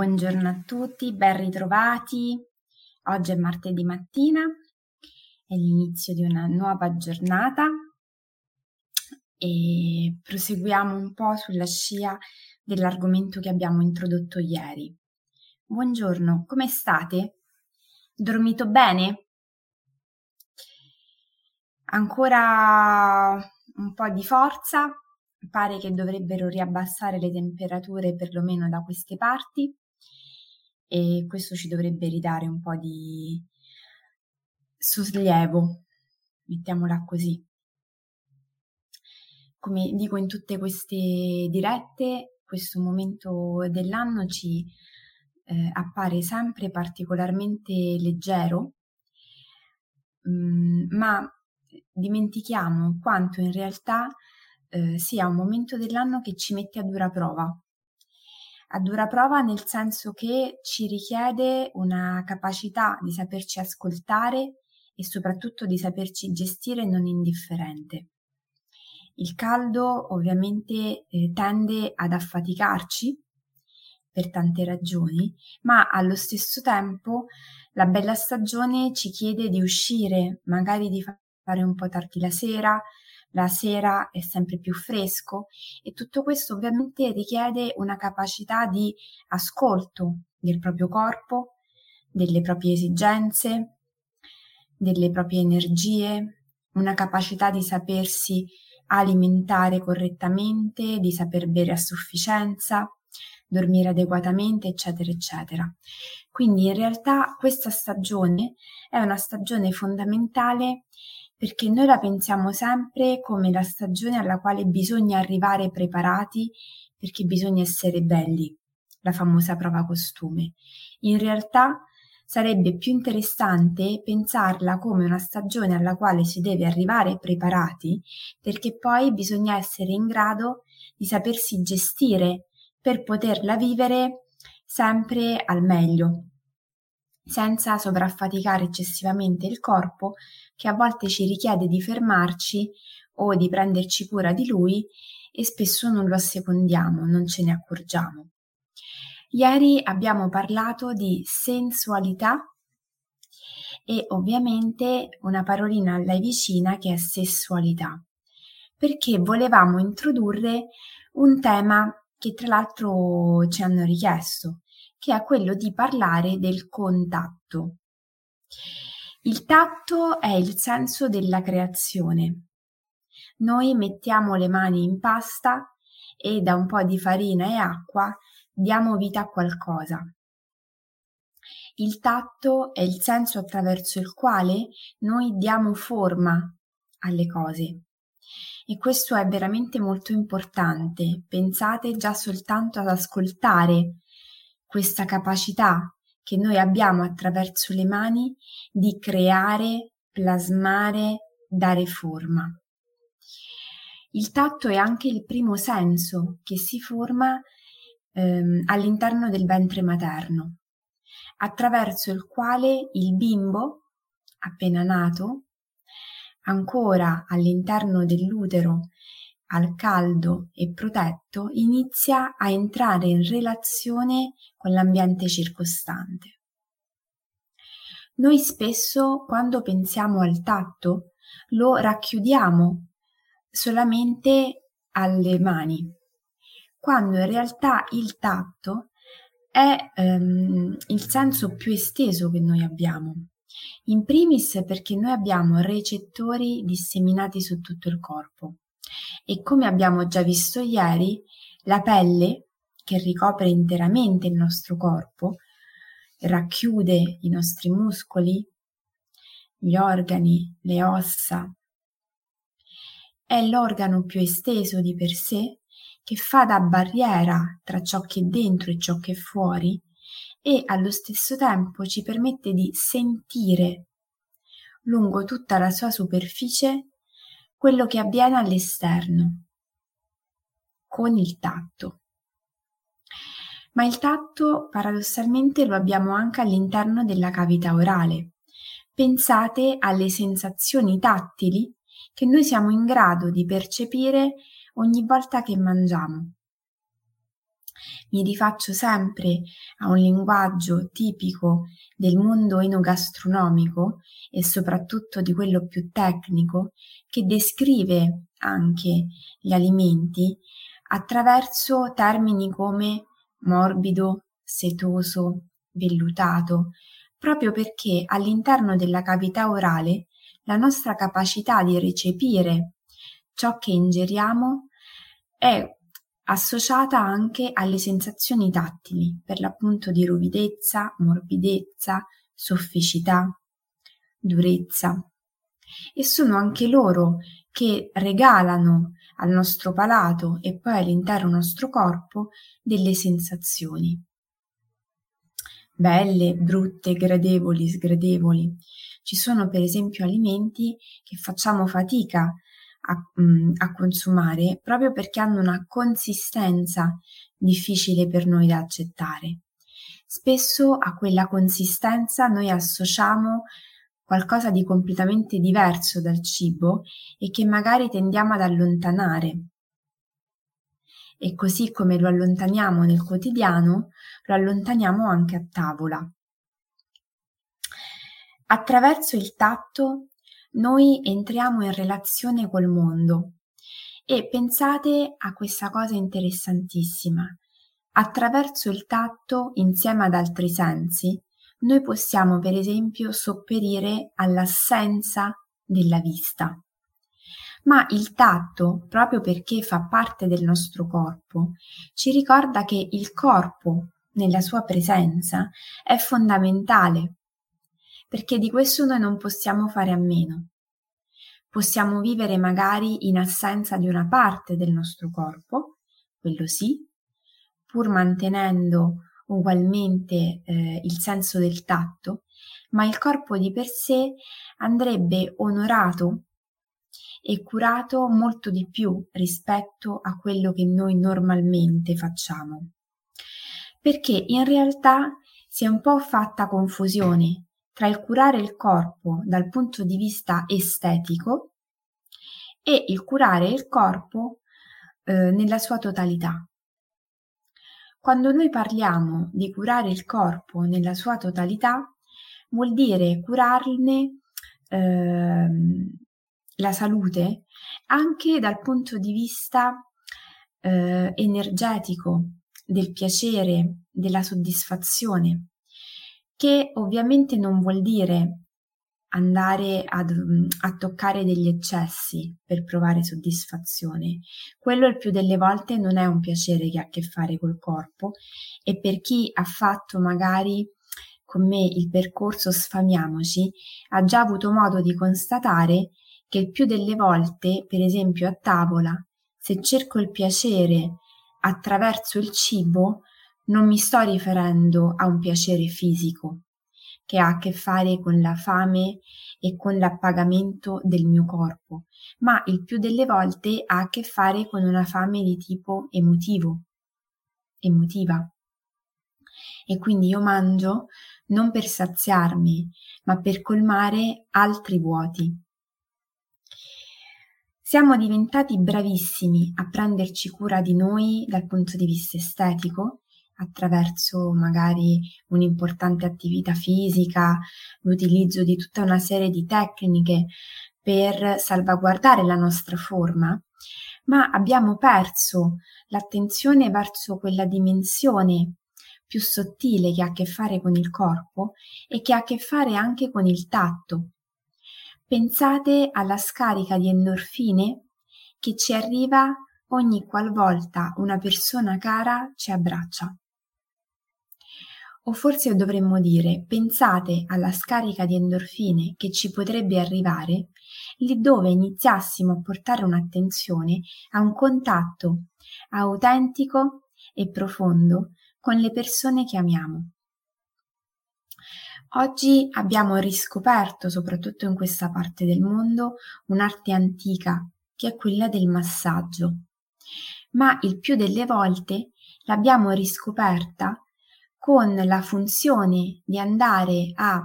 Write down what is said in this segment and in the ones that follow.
Buongiorno a tutti, ben ritrovati. Oggi è martedì mattina, è l'inizio di una nuova giornata e proseguiamo un po' sulla scia dell'argomento che abbiamo introdotto ieri. Buongiorno, come state? Dormito bene? Ancora un po' di forza? Pare che dovrebbero riabbassare le temperature perlomeno da queste parti e questo ci dovrebbe ridare un po' di sollievo, mettiamola così. Come dico in tutte queste dirette, questo momento dell'anno ci eh, appare sempre particolarmente leggero, mh, mm, ma dimentichiamo quanto in realtà eh, sia un momento dell'anno che ci mette a dura prova. A dura prova nel senso che ci richiede una capacità di saperci ascoltare e soprattutto di saperci gestire non indifferente. Il caldo ovviamente eh, tende ad affaticarci per tante ragioni, ma allo stesso tempo la bella stagione ci chiede di uscire, magari di fare un po' tardi la sera, la sera è sempre più fresco e tutto questo ovviamente richiede una capacità di ascolto del proprio corpo, delle proprie esigenze, delle proprie energie, una capacità di sapersi alimentare correttamente, di saper bere a sufficienza, dormire adeguatamente, eccetera, eccetera. Quindi in realtà questa stagione è una stagione fondamentale perché noi la pensiamo sempre come la stagione alla quale bisogna arrivare preparati perché bisogna essere belli, la famosa prova costume. In realtà sarebbe più interessante pensarla come una stagione alla quale si deve arrivare preparati perché poi bisogna essere in grado di sapersi gestire per poterla vivere sempre al meglio, senza sovraffaticare eccessivamente il corpo che a volte ci richiede di fermarci o di prenderci cura di lui e spesso non lo assecondiamo, non ce ne accorgiamo. Ieri abbiamo parlato di sensualità e ovviamente una parolina a lei vicina che è sessualità, perché volevamo introdurre un tema che tra l'altro ci hanno richiesto, che è quello di parlare del contatto. Il tatto è il senso della creazione. Noi mettiamo le mani in pasta e da un po' di farina e acqua diamo vita a qualcosa. Il tatto è il senso attraverso il quale noi diamo forma alle cose. E questo è veramente molto importante. Pensate già soltanto ad ascoltare questa capacità che noi abbiamo attraverso le mani di creare, plasmare, dare forma. Il tatto è anche il primo senso che si forma ehm, all'interno del ventre materno, attraverso il quale il bimbo, appena nato, ancora all'interno dell'utero al caldo e protetto, inizia a entrare in relazione con l'ambiente circostante. Noi spesso, quando pensiamo al tatto, lo racchiudiamo solamente alle mani, quando in realtà il tatto è ehm, il senso più esteso che noi abbiamo. In primis perché noi abbiamo recettori disseminati su tutto il corpo e come abbiamo già visto ieri, la pelle, che ricopre interamente il nostro corpo, racchiude i nostri muscoli, gli organi, le ossa, è l'organo più esteso di per sé che fa da barriera tra ciò che è dentro e ciò che è fuori e allo stesso tempo ci permette di sentire lungo tutta la sua superficie quello che avviene all'esterno con il tatto. Ma il tatto paradossalmente lo abbiamo anche all'interno della cavità orale. Pensate alle sensazioni tattili che noi siamo in grado di percepire ogni volta che mangiamo. Mi rifaccio sempre a un linguaggio tipico del mondo enogastronomico e soprattutto di quello più tecnico che descrive anche gli alimenti attraverso termini come morbido, setoso, vellutato, proprio perché all'interno della cavità orale la nostra capacità di recepire ciò che ingeriamo è associata anche alle sensazioni tattili, per l'appunto di ruvidezza, morbidezza, sofficità, durezza. E sono anche loro che regalano al nostro palato e poi all'intero nostro corpo delle sensazioni. Belle, brutte, gradevoli, sgradevoli. Ci sono per esempio alimenti che facciamo fatica a, mm, a consumare proprio perché hanno una consistenza difficile per noi da accettare. Spesso a quella consistenza noi associamo qualcosa di completamente diverso dal cibo e che magari tendiamo ad allontanare. E così come lo allontaniamo nel quotidiano, lo allontaniamo anche a tavola. Attraverso il tatto noi entriamo in relazione col mondo e pensate a questa cosa interessantissima. Attraverso il tatto, insieme ad altri sensi, noi possiamo per esempio sopperire all'assenza della vista. Ma il tatto, proprio perché fa parte del nostro corpo, ci ricorda che il corpo, nella sua presenza, è fondamentale perché di questo noi non possiamo fare a meno. Possiamo vivere magari in assenza di una parte del nostro corpo, quello sì, pur mantenendo ugualmente eh, il senso del tatto, ma il corpo di per sé andrebbe onorato e curato molto di più rispetto a quello che noi normalmente facciamo. Perché in realtà si è un po' fatta confusione tra il curare il corpo dal punto di vista estetico e il curare il corpo eh, nella sua totalità. Quando noi parliamo di curare il corpo nella sua totalità, vuol dire curarne eh, la salute anche dal punto di vista eh, energetico, del piacere, della soddisfazione che ovviamente non vuol dire andare ad, mm, a toccare degli eccessi per provare soddisfazione. Quello il più delle volte non è un piacere che ha a che fare col corpo e per chi ha fatto magari con me il percorso Sfamiamoci ha già avuto modo di constatare che il più delle volte, per esempio a tavola, se cerco il piacere attraverso il cibo, non mi sto riferendo a un piacere fisico che ha a che fare con la fame e con l'appagamento del mio corpo, ma il più delle volte ha a che fare con una fame di tipo emotivo, emotiva. E quindi io mangio non per saziarmi, ma per colmare altri vuoti. Siamo diventati bravissimi a prenderci cura di noi dal punto di vista estetico attraverso magari un'importante attività fisica, l'utilizzo di tutta una serie di tecniche per salvaguardare la nostra forma, ma abbiamo perso l'attenzione verso quella dimensione più sottile che ha a che fare con il corpo e che ha a che fare anche con il tatto. Pensate alla scarica di endorfine che ci arriva ogni qualvolta una persona cara ci abbraccia. O forse dovremmo dire pensate alla scarica di endorfine che ci potrebbe arrivare lì dove iniziassimo a portare un'attenzione a un contatto autentico e profondo con le persone che amiamo. Oggi abbiamo riscoperto, soprattutto in questa parte del mondo, un'arte antica che è quella del massaggio, ma il più delle volte l'abbiamo riscoperta con la funzione di andare a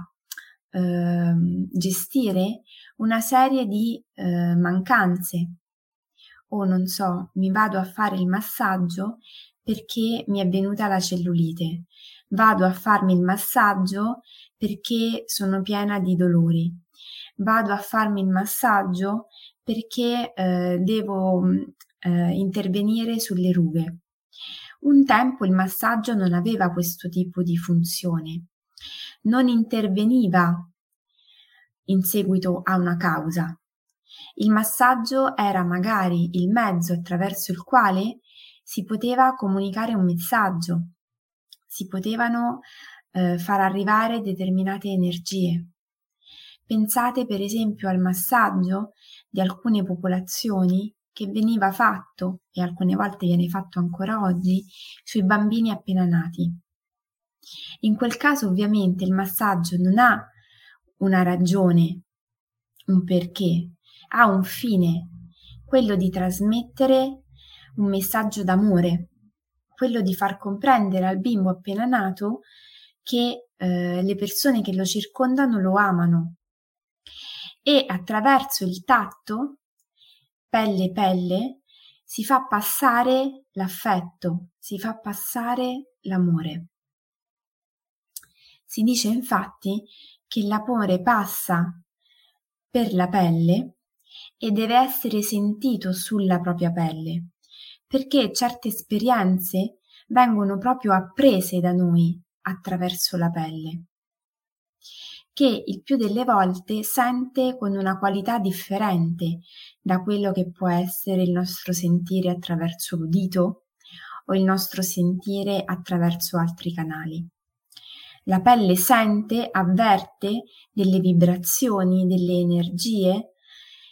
eh, gestire una serie di eh, mancanze. O non so, mi vado a fare il massaggio perché mi è venuta la cellulite, vado a farmi il massaggio perché sono piena di dolori, vado a farmi il massaggio perché eh, devo eh, intervenire sulle rughe. Un tempo il massaggio non aveva questo tipo di funzione, non interveniva in seguito a una causa. Il massaggio era magari il mezzo attraverso il quale si poteva comunicare un messaggio, si potevano eh, far arrivare determinate energie. Pensate per esempio al massaggio di alcune popolazioni che veniva fatto, e alcune volte viene fatto ancora oggi, sui bambini appena nati. In quel caso ovviamente il massaggio non ha una ragione, un perché, ha un fine, quello di trasmettere un messaggio d'amore, quello di far comprendere al bimbo appena nato che eh, le persone che lo circondano lo amano e attraverso il tatto pelle pelle, si fa passare l'affetto, si fa passare l'amore. Si dice infatti che l'amore passa per la pelle e deve essere sentito sulla propria pelle, perché certe esperienze vengono proprio apprese da noi attraverso la pelle che il più delle volte sente con una qualità differente da quello che può essere il nostro sentire attraverso l'udito o il nostro sentire attraverso altri canali. La pelle sente, avverte delle vibrazioni, delle energie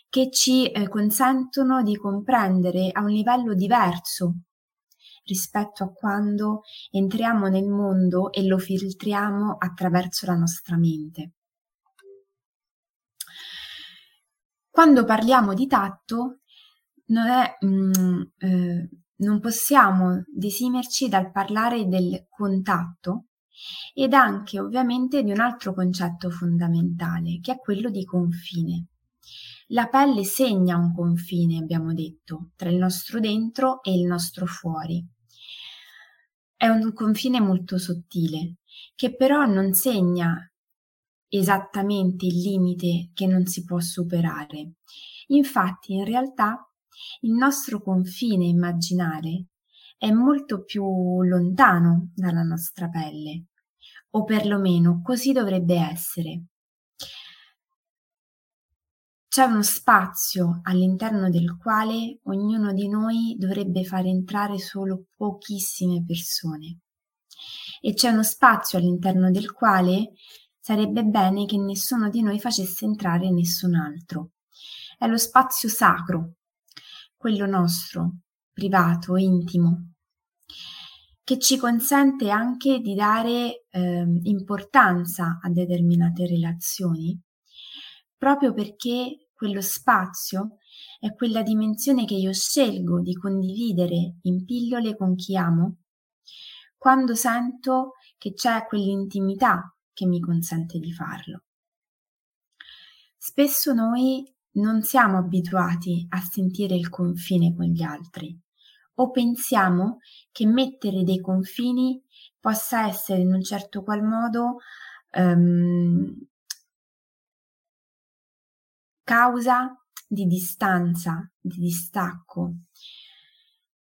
che ci eh, consentono di comprendere a un livello diverso rispetto a quando entriamo nel mondo e lo filtriamo attraverso la nostra mente. Quando parliamo di tatto, non, è, mm, eh, non possiamo desimerci dal parlare del contatto ed anche ovviamente di un altro concetto fondamentale, che è quello di confine. La pelle segna un confine, abbiamo detto, tra il nostro dentro e il nostro fuori. È un confine molto sottile, che però non segna esattamente il limite che non si può superare. Infatti, in realtà, il nostro confine immaginare è molto più lontano dalla nostra pelle, o perlomeno così dovrebbe essere. C'è uno spazio all'interno del quale ognuno di noi dovrebbe far entrare solo pochissime persone e c'è uno spazio all'interno del quale sarebbe bene che nessuno di noi facesse entrare nessun altro. È lo spazio sacro, quello nostro, privato, intimo, che ci consente anche di dare eh, importanza a determinate relazioni, proprio perché quello spazio è quella dimensione che io scelgo di condividere in pillole con chi amo, quando sento che c'è quell'intimità che mi consente di farlo. Spesso noi non siamo abituati a sentire il confine con gli altri o pensiamo che mettere dei confini possa essere in un certo qual modo um, causa di distanza, di distacco,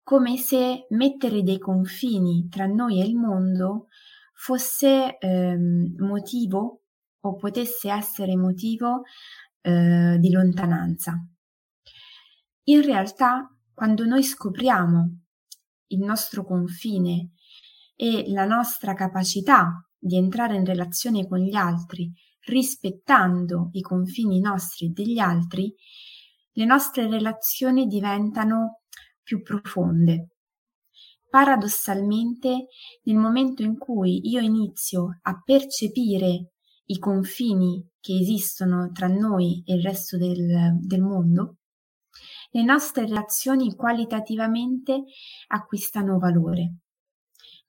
come se mettere dei confini tra noi e il mondo fosse ehm, motivo o potesse essere motivo eh, di lontananza. In realtà, quando noi scopriamo il nostro confine e la nostra capacità di entrare in relazione con gli altri rispettando i confini nostri e degli altri, le nostre relazioni diventano più profonde. Paradossalmente, nel momento in cui io inizio a percepire i confini che esistono tra noi e il resto del, del mondo, le nostre relazioni qualitativamente acquistano valore,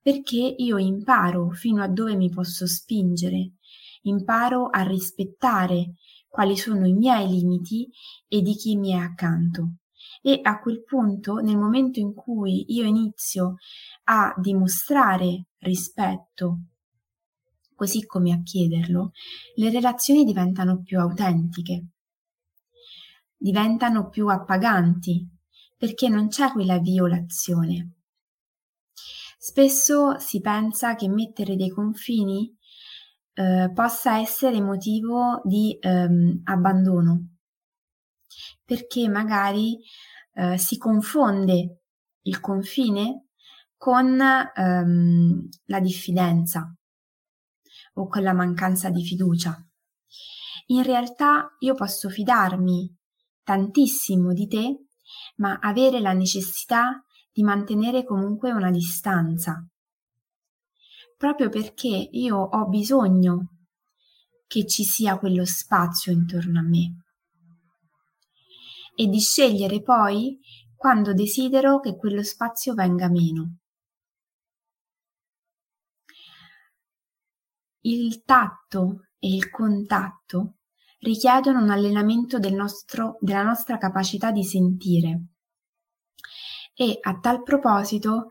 perché io imparo fino a dove mi posso spingere imparo a rispettare quali sono i miei limiti e di chi mi è accanto. E a quel punto, nel momento in cui io inizio a dimostrare rispetto, così come a chiederlo, le relazioni diventano più autentiche, diventano più appaganti, perché non c'è quella violazione. Spesso si pensa che mettere dei confini eh, possa essere motivo di ehm, abbandono, perché magari eh, si confonde il confine con ehm, la diffidenza o con la mancanza di fiducia. In realtà io posso fidarmi tantissimo di te, ma avere la necessità di mantenere comunque una distanza, proprio perché io ho bisogno che ci sia quello spazio intorno a me e di scegliere poi quando desidero che quello spazio venga meno. Il tatto e il contatto richiedono un allenamento del nostro, della nostra capacità di sentire e a tal proposito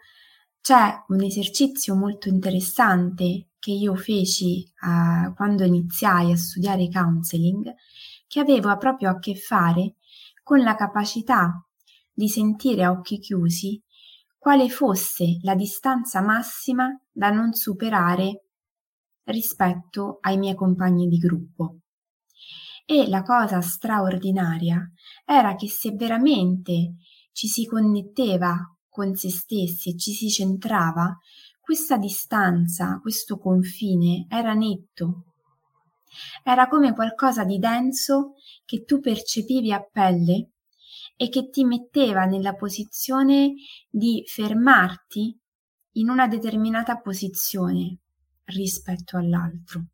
c'è un esercizio molto interessante che io feci uh, quando iniziai a studiare counseling che aveva proprio a che fare con la capacità di sentire a occhi chiusi quale fosse la distanza massima da non superare rispetto ai miei compagni di gruppo. E la cosa straordinaria era che se veramente ci si connetteva con se stessi e ci si centrava, questa distanza, questo confine era netto. Era come qualcosa di denso che tu percepivi a pelle e che ti metteva nella posizione di fermarti in una determinata posizione rispetto all'altro.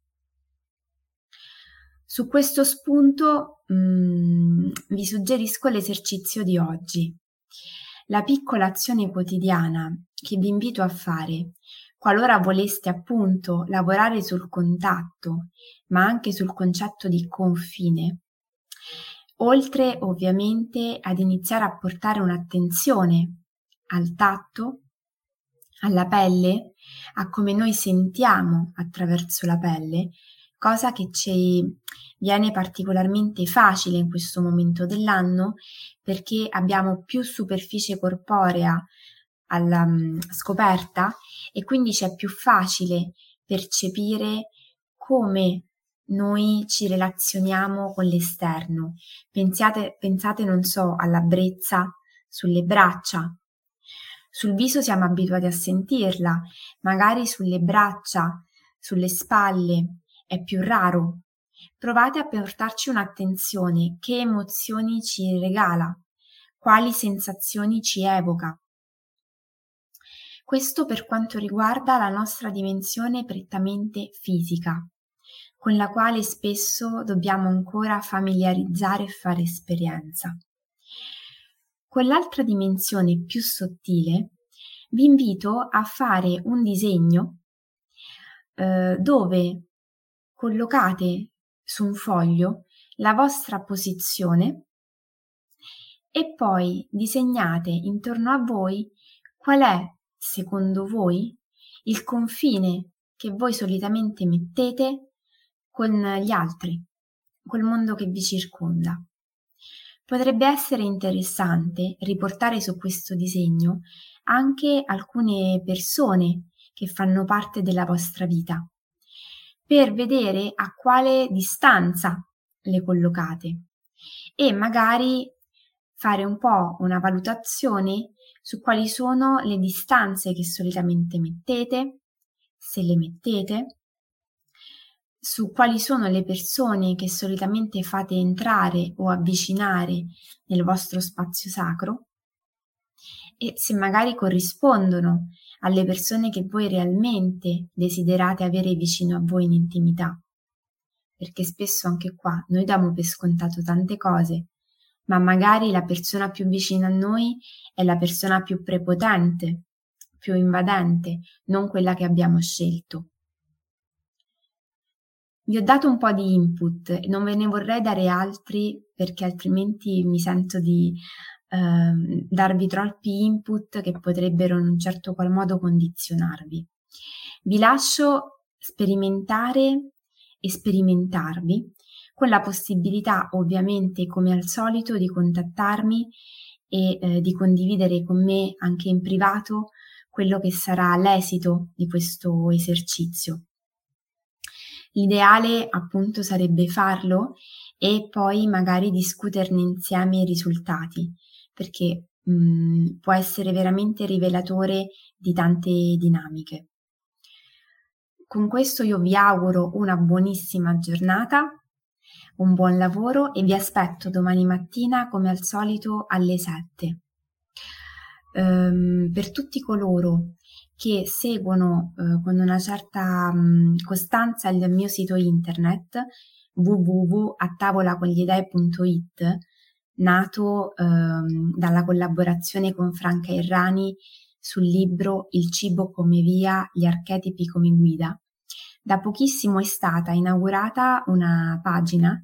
Su questo spunto mh, mm, vi suggerisco l'esercizio di oggi. La piccola azione quotidiana che vi invito a fare. Qualora voleste appunto lavorare sul contatto, ma anche sul concetto di confine, oltre ovviamente ad iniziare a portare un'attenzione al tatto, alla pelle, a come noi sentiamo attraverso la pelle, cosa che ci viene particolarmente facile in questo momento dell'anno perché abbiamo più superficie corporea alla um, scoperta e quindi c'è più facile percepire come noi ci relazioniamo con l'esterno. Pensate, pensate, non so, alla brezza sulle braccia. Sul viso siamo abituati a sentirla, magari sulle braccia, sulle spalle, è più raro. Provate a portarci un'attenzione, che emozioni ci regala, quali sensazioni ci evoca. Questo per quanto riguarda la nostra dimensione prettamente fisica, con la quale spesso dobbiamo ancora familiarizzare e fare esperienza. Con l'altra dimensione più sottile, vi invito a fare un disegno eh, dove collocate su un foglio la vostra posizione e poi disegnate intorno a voi qual è, secondo voi, il confine che voi solitamente mettete con gli altri, col mondo che vi circonda. Potrebbe essere interessante riportare su questo disegno anche alcune persone che fanno parte della vostra vita per vedere a quale distanza le collocate e magari fare un po' una valutazione su quali sono le distanze che solitamente mettete, se le mettete, su quali sono le persone che solitamente fate entrare o avvicinare nel vostro spazio sacro e se magari corrispondono alle persone che voi realmente desiderate avere vicino a voi in intimità. Perché spesso anche qua noi diamo per scontato tante cose, ma magari la persona più vicina a noi è la persona più prepotente, più invadente, non quella che abbiamo scelto. Vi ho dato un po' di input non ve ne vorrei dare altri perché altrimenti mi sento di eh, darvi troppi input che potrebbero in un certo qual modo condizionarvi. Vi lascio sperimentare e sperimentarvi con la possibilità ovviamente come al solito di contattarmi e eh, di condividere con me anche in privato quello che sarà l'esito di questo esercizio. L'ideale appunto sarebbe farlo e poi magari discuterne insieme i risultati, perché mh, mm, può essere veramente rivelatore di tante dinamiche. Con questo io vi auguro una buonissima giornata, un buon lavoro e vi aspetto domani mattina come al solito alle 7. Um, ehm, per tutti coloro che seguono uh, con una certa um, costanza il mio sito internet www.attavolacongliedei.it nato um, dalla collaborazione con Franca Errani sul libro Il cibo come via, gli archetipi come guida. Da pochissimo è stata inaugurata una pagina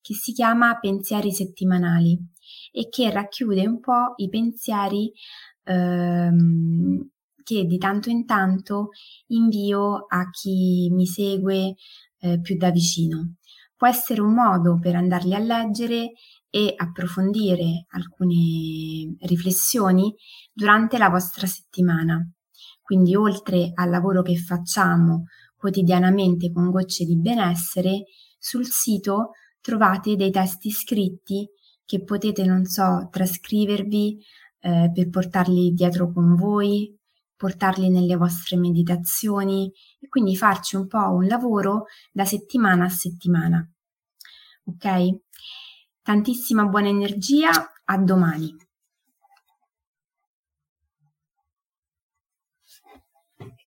che si chiama Pensieri settimanali e che racchiude un po' i pensieri ehm, che di tanto in tanto invio a chi mi segue eh, più da vicino. Può essere un modo per andarli a leggere e approfondire alcune riflessioni durante la vostra settimana. Quindi oltre al lavoro che facciamo quotidianamente con gocce di benessere, sul sito trovate dei testi scritti che potete, non so, trascrivervi eh, per portarli dietro con voi, portarli nelle vostre meditazioni e quindi farci un po' un lavoro da settimana a settimana. Ok? Tantissima buona energia, a domani.